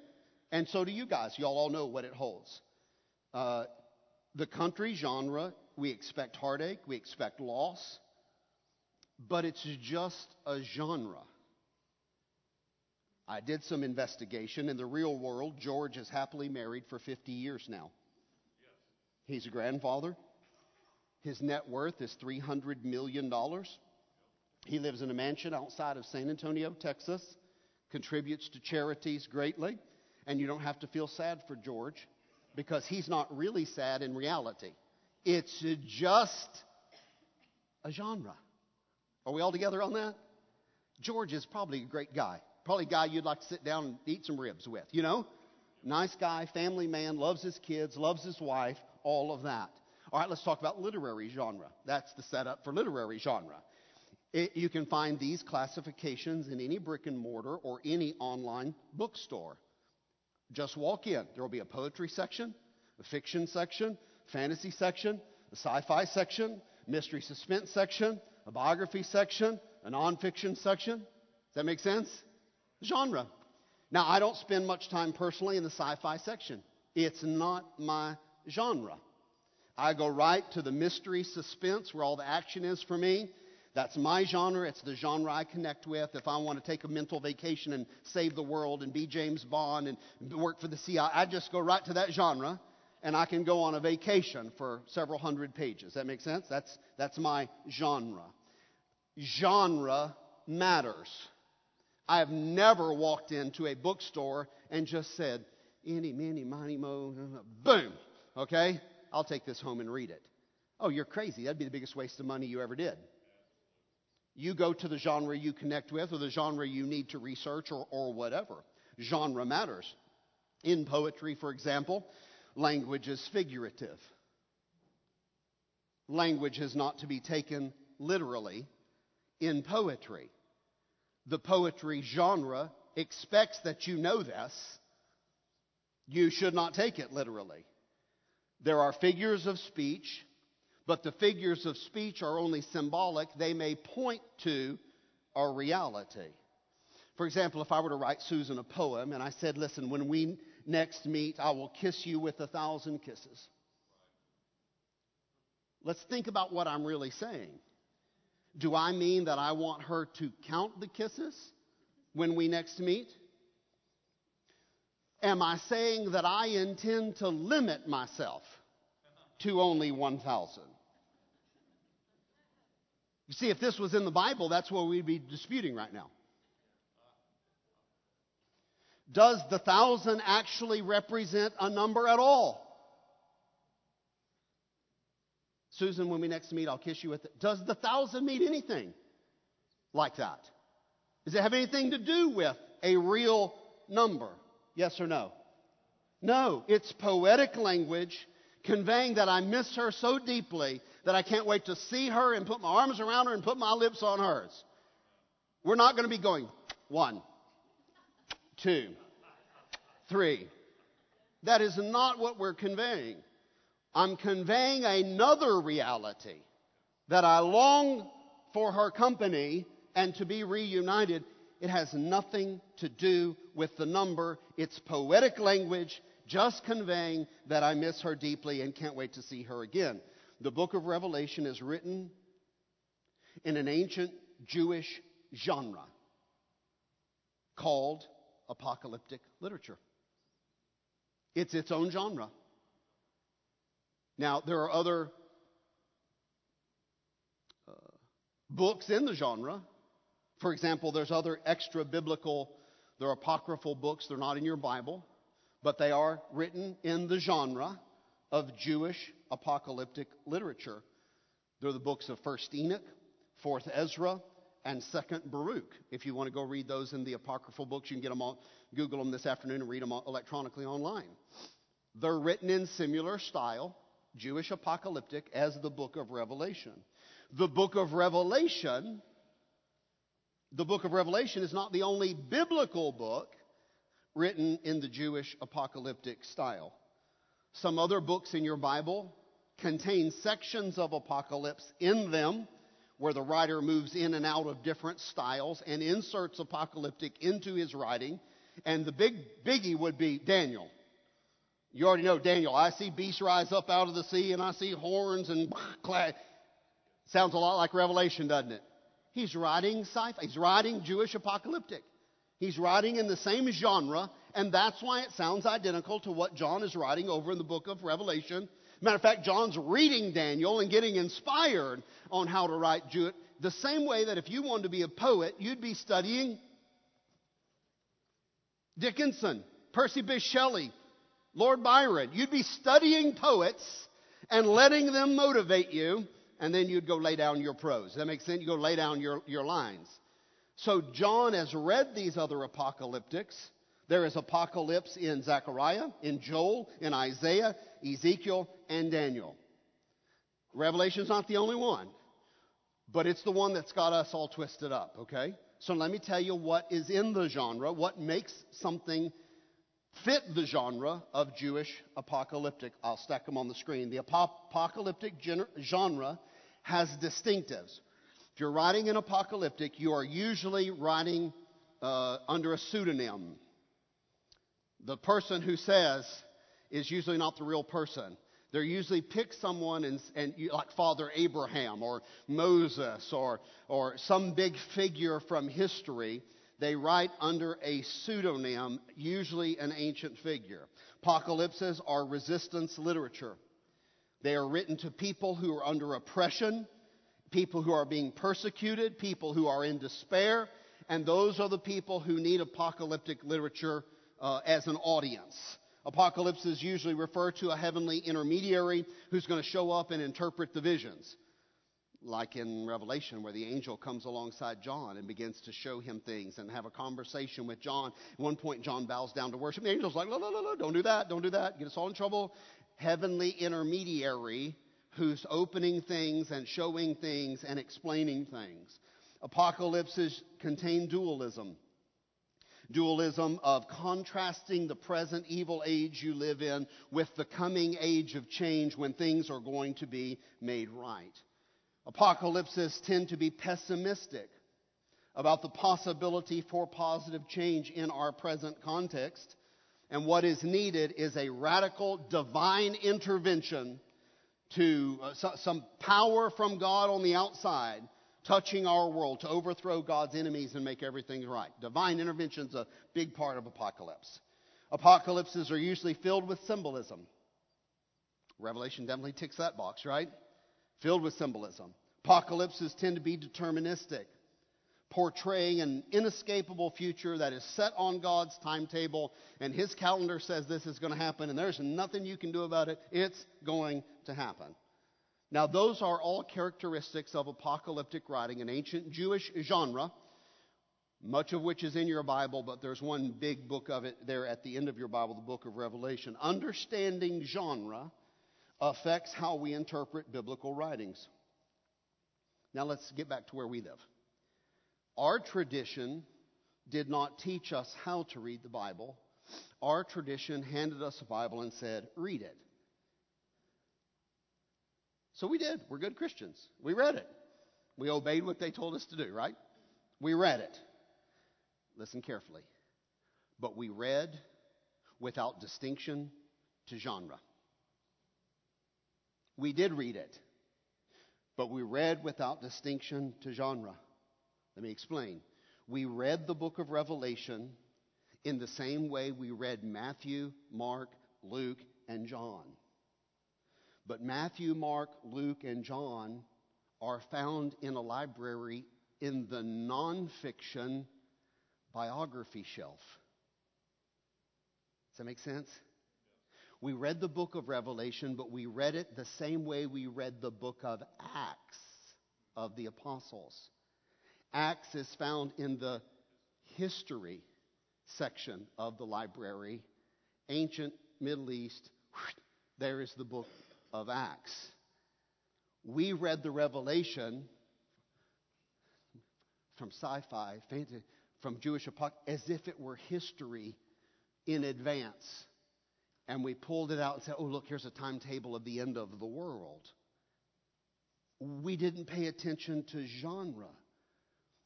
And so do you guys. Y'all all know what it holds. Uh, the country genre, we expect heartache, we expect loss, but it's just a genre. I did some investigation. In the real world, George is happily married for 50 years now. He's a grandfather. His net worth is $300 million. He lives in a mansion outside of San Antonio, Texas, contributes to charities greatly, and you don't have to feel sad for George because he's not really sad in reality. It's just a genre. Are we all together on that? George is probably a great guy. Probably a guy you'd like to sit down and eat some ribs with, you know? Nice guy, family man, loves his kids, loves his wife, all of that. All right, let's talk about literary genre. That's the setup for literary genre. It, you can find these classifications in any brick and mortar or any online bookstore. Just walk in. There will be a poetry section, a fiction section, fantasy section, a sci fi section, mystery suspense section, a biography section, a nonfiction section. Does that make sense? Genre. Now, I don't spend much time personally in the sci fi section, it's not my genre. I go right to the mystery suspense where all the action is for me. That's my genre. It's the genre I connect with. If I want to take a mental vacation and save the world and be James Bond and work for the CIA, I just go right to that genre and I can go on a vacation for several hundred pages. That makes sense? That's, that's my genre. Genre matters. I have never walked into a bookstore and just said, any, many, money, mo, boom. Okay? I'll take this home and read it. Oh, you're crazy. That'd be the biggest waste of money you ever did. You go to the genre you connect with or the genre you need to research or, or whatever. Genre matters. In poetry, for example, language is figurative. Language is not to be taken literally in poetry. The poetry genre expects that you know this. You should not take it literally. There are figures of speech but the figures of speech are only symbolic. They may point to a reality. For example, if I were to write Susan a poem and I said, Listen, when we next meet, I will kiss you with a thousand kisses. Let's think about what I'm really saying. Do I mean that I want her to count the kisses when we next meet? Am I saying that I intend to limit myself to only 1,000? You see, if this was in the Bible, that's what we'd be disputing right now. Does the thousand actually represent a number at all? Susan, when we next meet, I'll kiss you with it. Does the thousand mean anything like that? Does it have anything to do with a real number? Yes or no? No, it's poetic language conveying that I miss her so deeply that I can't wait to see her and put my arms around her and put my lips on hers. We're not going to be going one, two, three. That is not what we're conveying. I'm conveying another reality that I long for her company and to be reunited. It has nothing to do with the number. It's poetic language just conveying that I miss her deeply and can't wait to see her again. The book of Revelation is written in an ancient Jewish genre called apocalyptic literature. It's its own genre. Now, there are other uh, books in the genre. For example, there's other extra biblical, they're apocryphal books, they're not in your Bible, but they are written in the genre of Jewish apocalyptic literature. They're the books of 1st Enoch, 4th Ezra, and 2nd Baruch. If you want to go read those in the apocryphal books, you can get them on, Google them this afternoon and read them electronically online. They're written in similar style, Jewish apocalyptic, as the book of Revelation. The book of Revelation, the book of Revelation is not the only biblical book written in the Jewish apocalyptic style. Some other books in your Bible contain sections of apocalypse in them where the writer moves in and out of different styles and inserts apocalyptic into his writing. And the big biggie would be Daniel. You already know Daniel. I see beasts rise up out of the sea and I see horns and. Sounds a lot like Revelation, doesn't it? He's writing sci-fi. He's writing Jewish apocalyptic. He's writing in the same genre, and that's why it sounds identical to what John is writing over in the book of Revelation. Matter of fact, John's reading Daniel and getting inspired on how to write Jewish. The same way that if you wanted to be a poet, you'd be studying Dickinson, Percy Bysshe Shelley, Lord Byron. You'd be studying poets and letting them motivate you, and then you'd go lay down your prose. That makes sense? You go lay down your, your lines. So John has read these other apocalyptics. There is apocalypse in Zechariah, in Joel, in Isaiah, Ezekiel, and Daniel. Revelation's not the only one, but it's the one that's got us all twisted up, okay? So let me tell you what is in the genre, what makes something fit the genre of Jewish apocalyptic. I'll stack them on the screen. The apocalyptic genre has distinctives. If you're writing an apocalyptic, you are usually writing uh, under a pseudonym. The person who says is usually not the real person. They're usually pick someone and, and you, like Father Abraham or Moses or, or some big figure from history. They write under a pseudonym, usually an ancient figure. Apocalypses are resistance literature. They are written to people who are under oppression people who are being persecuted, people who are in despair, and those are the people who need apocalyptic literature uh, as an audience. Apocalypses usually refer to a heavenly intermediary who's going to show up and interpret the visions. Like in Revelation, where the angel comes alongside John and begins to show him things and have a conversation with John. At one point, John bows down to worship. The angel's like, no, no, no, no, don't do that, don't do that. Get us all in trouble. Heavenly intermediary who's opening things and showing things and explaining things. Apocalypses contain dualism. Dualism of contrasting the present evil age you live in with the coming age of change when things are going to be made right. Apocalypses tend to be pessimistic about the possibility for positive change in our present context. And what is needed is a radical divine intervention to uh, so, some power from God on the outside touching our world to overthrow God's enemies and make everything right. Divine intervention is a big part of apocalypse. Apocalypses are usually filled with symbolism. Revelation definitely ticks that box, right? Filled with symbolism. Apocalypses tend to be deterministic portraying an inescapable future that is set on God's timetable, and His calendar says this is going to happen, and there's nothing you can do about it. It's going to happen. Now, those are all characteristics of apocalyptic writing, an ancient Jewish genre, much of which is in your Bible, but there's one big book of it there at the end of your Bible, the book of Revelation. Understanding genre affects how we interpret biblical writings. Now, let's get back to where we live. Our tradition did not teach us how to read the Bible. Our tradition handed us a Bible and said, read it. So we did. We're good Christians. We read it. We obeyed what they told us to do, right? We read it. Listen carefully. But we read without distinction to genre. We did read it, but we read without distinction to genre. Let me explain. We read the book of Revelation in the same way we read Matthew, Mark, Luke, and John. But Matthew, Mark, Luke, and John are found in a library in the nonfiction biography shelf. Does that make sense? We read the book of Revelation, but we read it the same way we read the book of Acts of the apostles. Acts is found in the history section of the library, ancient Middle East. There is the book of Acts. We read the Revelation from sci fi, from Jewish apocalypse, as if it were history in advance. And we pulled it out and said, oh, look, here's a timetable of the end of the world. We didn't pay attention to genre.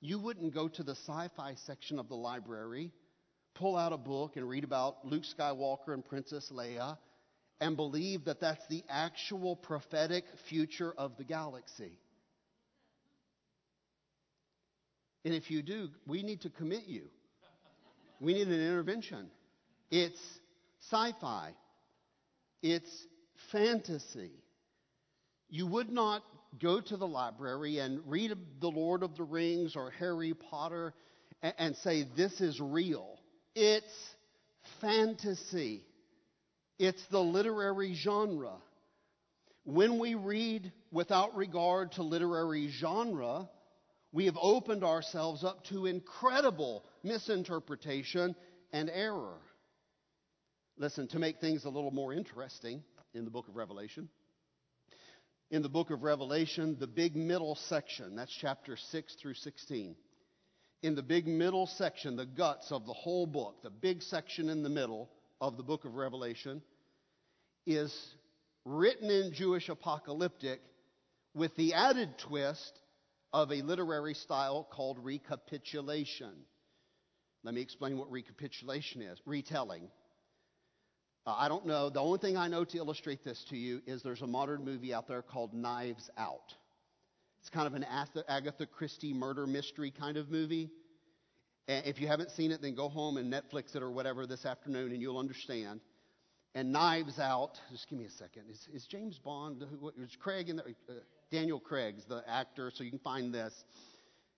You wouldn't go to the sci fi section of the library, pull out a book, and read about Luke Skywalker and Princess Leia and believe that that's the actual prophetic future of the galaxy. And if you do, we need to commit you. We need an intervention. It's sci fi, it's fantasy. You would not go to the library and read The Lord of the Rings or Harry Potter and, and say, This is real. It's fantasy. It's the literary genre. When we read without regard to literary genre, we have opened ourselves up to incredible misinterpretation and error. Listen, to make things a little more interesting in the book of Revelation, in the book of Revelation, the big middle section, that's chapter 6 through 16. In the big middle section, the guts of the whole book, the big section in the middle of the book of Revelation, is written in Jewish apocalyptic with the added twist of a literary style called recapitulation. Let me explain what recapitulation is retelling. Uh, I don't know. The only thing I know to illustrate this to you is there's a modern movie out there called Knives Out. It's kind of an Agatha Christie murder mystery kind of movie. And if you haven't seen it, then go home and Netflix it or whatever this afternoon and you'll understand. And Knives Out, just give me a second. Is, is James Bond, is Craig in there? Uh, Daniel Craig's the actor, so you can find this.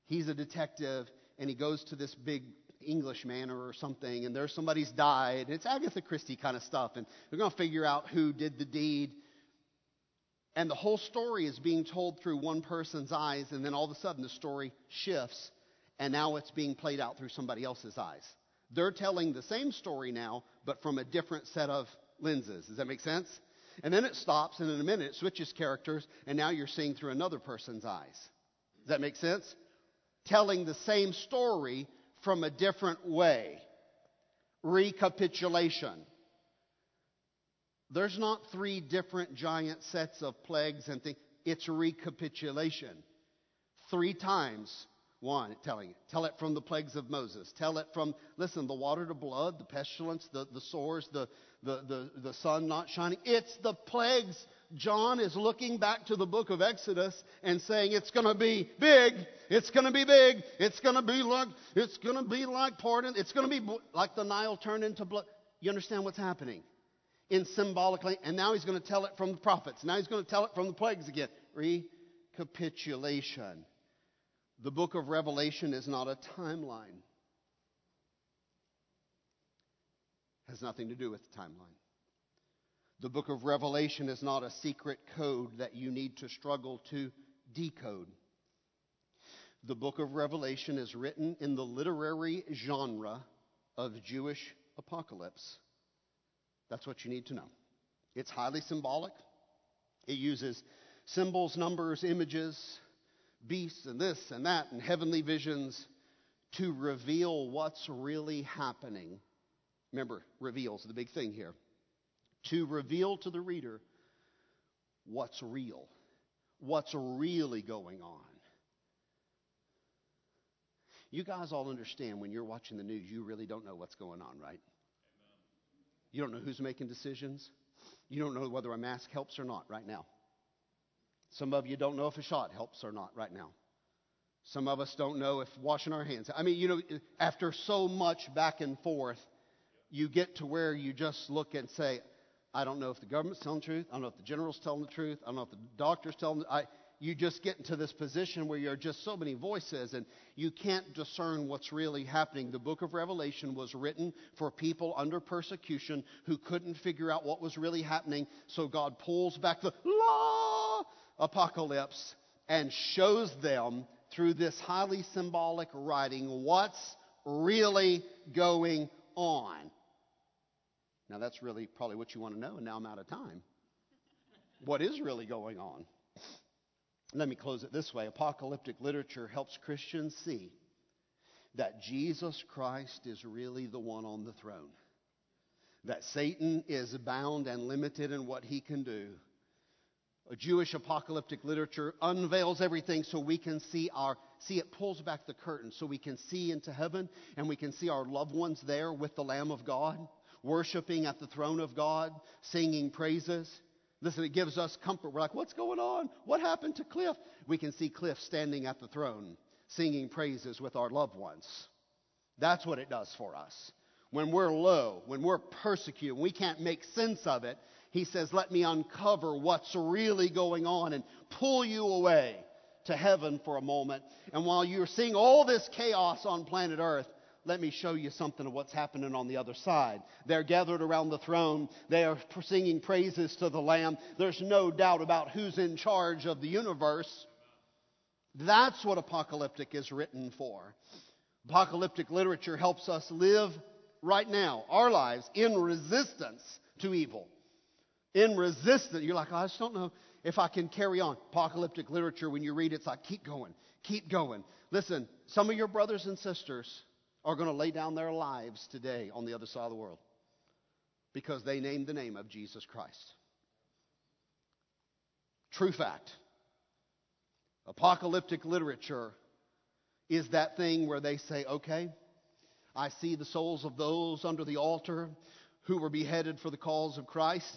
He's a detective and he goes to this big English manor or something, and there's somebody's died. and It's Agatha Christie kind of stuff, and they're going to figure out who did the deed. And the whole story is being told through one person's eyes, and then all of a sudden the story shifts, and now it's being played out through somebody else's eyes. They're telling the same story now, but from a different set of lenses. Does that make sense? And then it stops, and in a minute it switches characters, and now you're seeing through another person's eyes. Does that make sense? Telling the same story, from a different way. Recapitulation. There's not three different giant sets of plagues and things. It's recapitulation. Three times. One, telling it. Tell it from the plagues of Moses. Tell it from, listen, the water to blood, the pestilence, the, the sores, the, the, the, the sun not shining. It's the plagues John is looking back to the book of Exodus and saying it's going to be big. It's going to be big. It's going to be like it's going to be like pardon. It's going to be like the Nile turned into blood. You understand what's happening? In symbolically, and now he's going to tell it from the prophets. Now he's going to tell it from the plagues again. Recapitulation. The book of Revelation is not a timeline. Has nothing to do with the timeline. The book of Revelation is not a secret code that you need to struggle to decode. The book of Revelation is written in the literary genre of Jewish apocalypse. That's what you need to know. It's highly symbolic. It uses symbols, numbers, images, beasts, and this and that, and heavenly visions to reveal what's really happening. Remember, reveals the big thing here. To reveal to the reader what's real, what's really going on. You guys all understand when you're watching the news, you really don't know what's going on, right? You don't know who's making decisions. You don't know whether a mask helps or not right now. Some of you don't know if a shot helps or not right now. Some of us don't know if washing our hands. I mean, you know, after so much back and forth, you get to where you just look and say, I don't know if the government's telling the truth. I don't know if the general's telling the truth. I don't know if the doctor's telling the you just get into this position where you're just so many voices and you can't discern what's really happening. The book of Revelation was written for people under persecution who couldn't figure out what was really happening. So God pulls back the law apocalypse and shows them through this highly symbolic writing what's really going on. Now, that's really probably what you want to know, and now I'm out of time. What is really going on? Let me close it this way apocalyptic literature helps Christians see that Jesus Christ is really the one on the throne, that Satan is bound and limited in what he can do. A Jewish apocalyptic literature unveils everything so we can see our see it pulls back the curtain so we can see into heaven and we can see our loved ones there with the lamb of God worshiping at the throne of God, singing praises. Listen, it gives us comfort. We're like, what's going on? What happened to Cliff? We can see Cliff standing at the throne, singing praises with our loved ones. That's what it does for us. When we're low, when we're persecuted, we can't make sense of it, he says, Let me uncover what's really going on and pull you away to heaven for a moment. And while you're seeing all this chaos on planet Earth, let me show you something of what's happening on the other side. They're gathered around the throne. They are singing praises to the Lamb. There's no doubt about who's in charge of the universe. That's what apocalyptic is written for. Apocalyptic literature helps us live right now, our lives, in resistance to evil. In resistance. You're like, oh, I just don't know if I can carry on. Apocalyptic literature, when you read it, it's like, keep going, keep going. Listen, some of your brothers and sisters are going to lay down their lives today on the other side of the world because they named the name of Jesus Christ. True fact. Apocalyptic literature is that thing where they say, okay, I see the souls of those under the altar who were beheaded for the cause of Christ,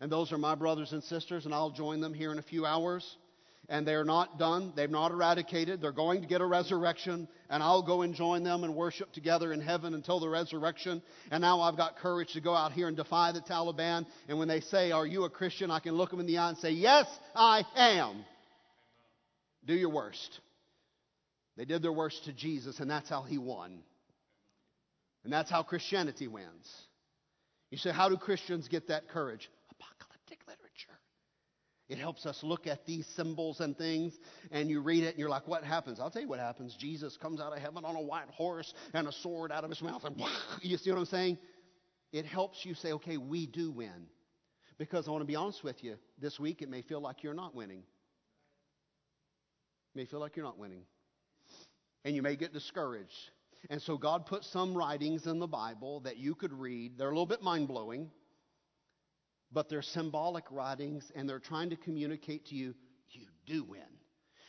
and those are my brothers and sisters, and I'll join them here in a few hours and they're not done. They've not eradicated. They're going to get a resurrection, and I'll go and join them and worship together in heaven until the resurrection. And now I've got courage to go out here and defy the Taliban. And when they say, Are you a Christian? I can look them in the eye and say, Yes, I am. Do your worst. They did their worst to Jesus, and that's how he won. And that's how Christianity wins. You say, How do Christians get that courage? Apocalyptic literature. It helps us look at these symbols and things, and you read it, and you're like, what happens? I'll tell you what happens. Jesus comes out of heaven on a white horse and a sword out of his mouth, and you see what I'm saying? It helps you say, okay, we do win. Because I want to be honest with you, this week it may feel like you're not winning. It may feel like you're not winning. And you may get discouraged. And so God put some writings in the Bible that you could read. They're a little bit mind blowing but they're symbolic writings and they're trying to communicate to you you do win.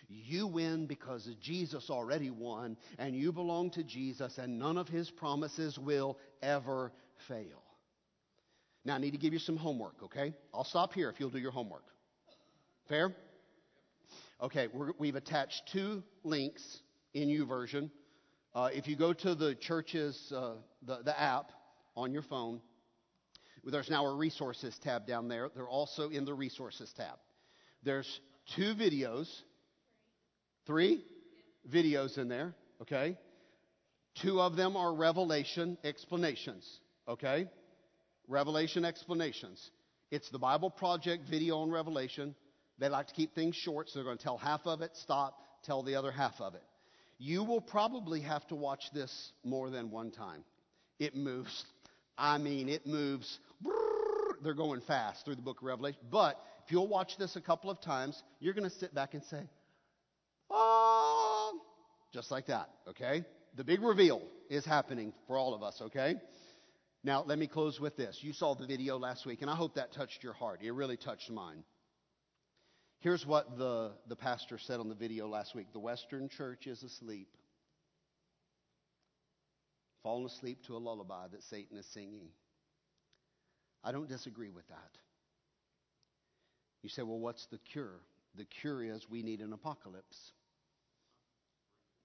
You win because Jesus already won, and you belong to Jesus, and none of his promises will ever fail. Now, I need to give you some homework, okay? I'll stop here if you'll do your homework. Fair? Okay, we have attached two links in YouVersion. Uh, if you go to the church's uh, the, the app on your phone, there's now a resources tab down there. They're also in the resources tab. There's two videos, three videos in there, okay? Two of them are revelation explanations, okay? Revelation explanations. It's the Bible Project video on Revelation. They like to keep things short, so they're going to tell half of it, stop, tell the other half of it. You will probably have to watch this more than one time. It moves. I mean, it moves they're going fast through the book of Revelation. But if you'll watch this a couple of times, you're going to sit back and say, oh, just like that, okay? the big reveal is happening for all of us, okay? Now, let me close with this. You saw the video last week, and I hope that touched your heart. It really touched mine. Here's what the, the pastor said on the video last week The Western church is asleep, fallen asleep to a lullaby that Satan is singing. I don't disagree with that. You say, well, what's the cure? The cure is we need an apocalypse.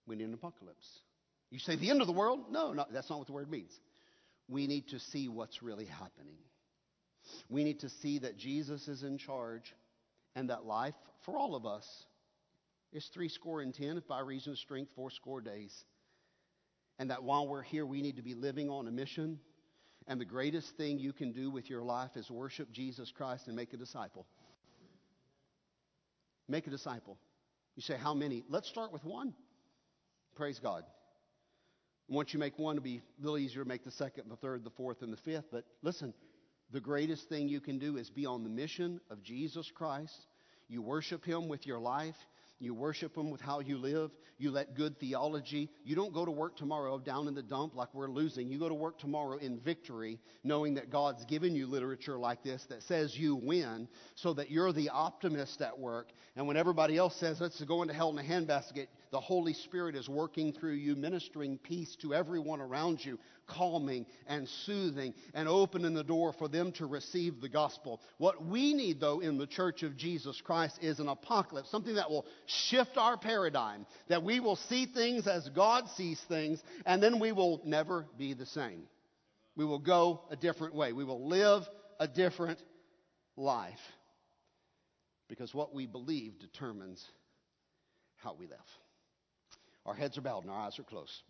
We need an apocalypse. You say the end of the world? No, no, that's not what the word means. We need to see what's really happening. We need to see that Jesus is in charge and that life for all of us is three score and ten, if by reason of strength, four score days. And that while we're here, we need to be living on a mission. And the greatest thing you can do with your life is worship Jesus Christ and make a disciple. Make a disciple. You say, How many? Let's start with one. Praise God. Once you make one, it'll be a little easier to make the second, the third, the fourth, and the fifth. But listen, the greatest thing you can do is be on the mission of Jesus Christ. You worship Him with your life. You worship Him with how you live. You let good theology. You don't go to work tomorrow down in the dump like we're losing. You go to work tomorrow in victory, knowing that God's given you literature like this that says you win, so that you're the optimist at work. And when everybody else says, let's go into hell in a handbasket, the Holy Spirit is working through you, ministering peace to everyone around you, calming and soothing and opening the door for them to receive the gospel. What we need, though, in the church of Jesus Christ is an apocalypse, something that will shift our paradigm, that we will see things as God sees things, and then we will never be the same. We will go a different way. We will live a different life. Because what we believe determines how we live. Our heads are bowed and our eyes are closed.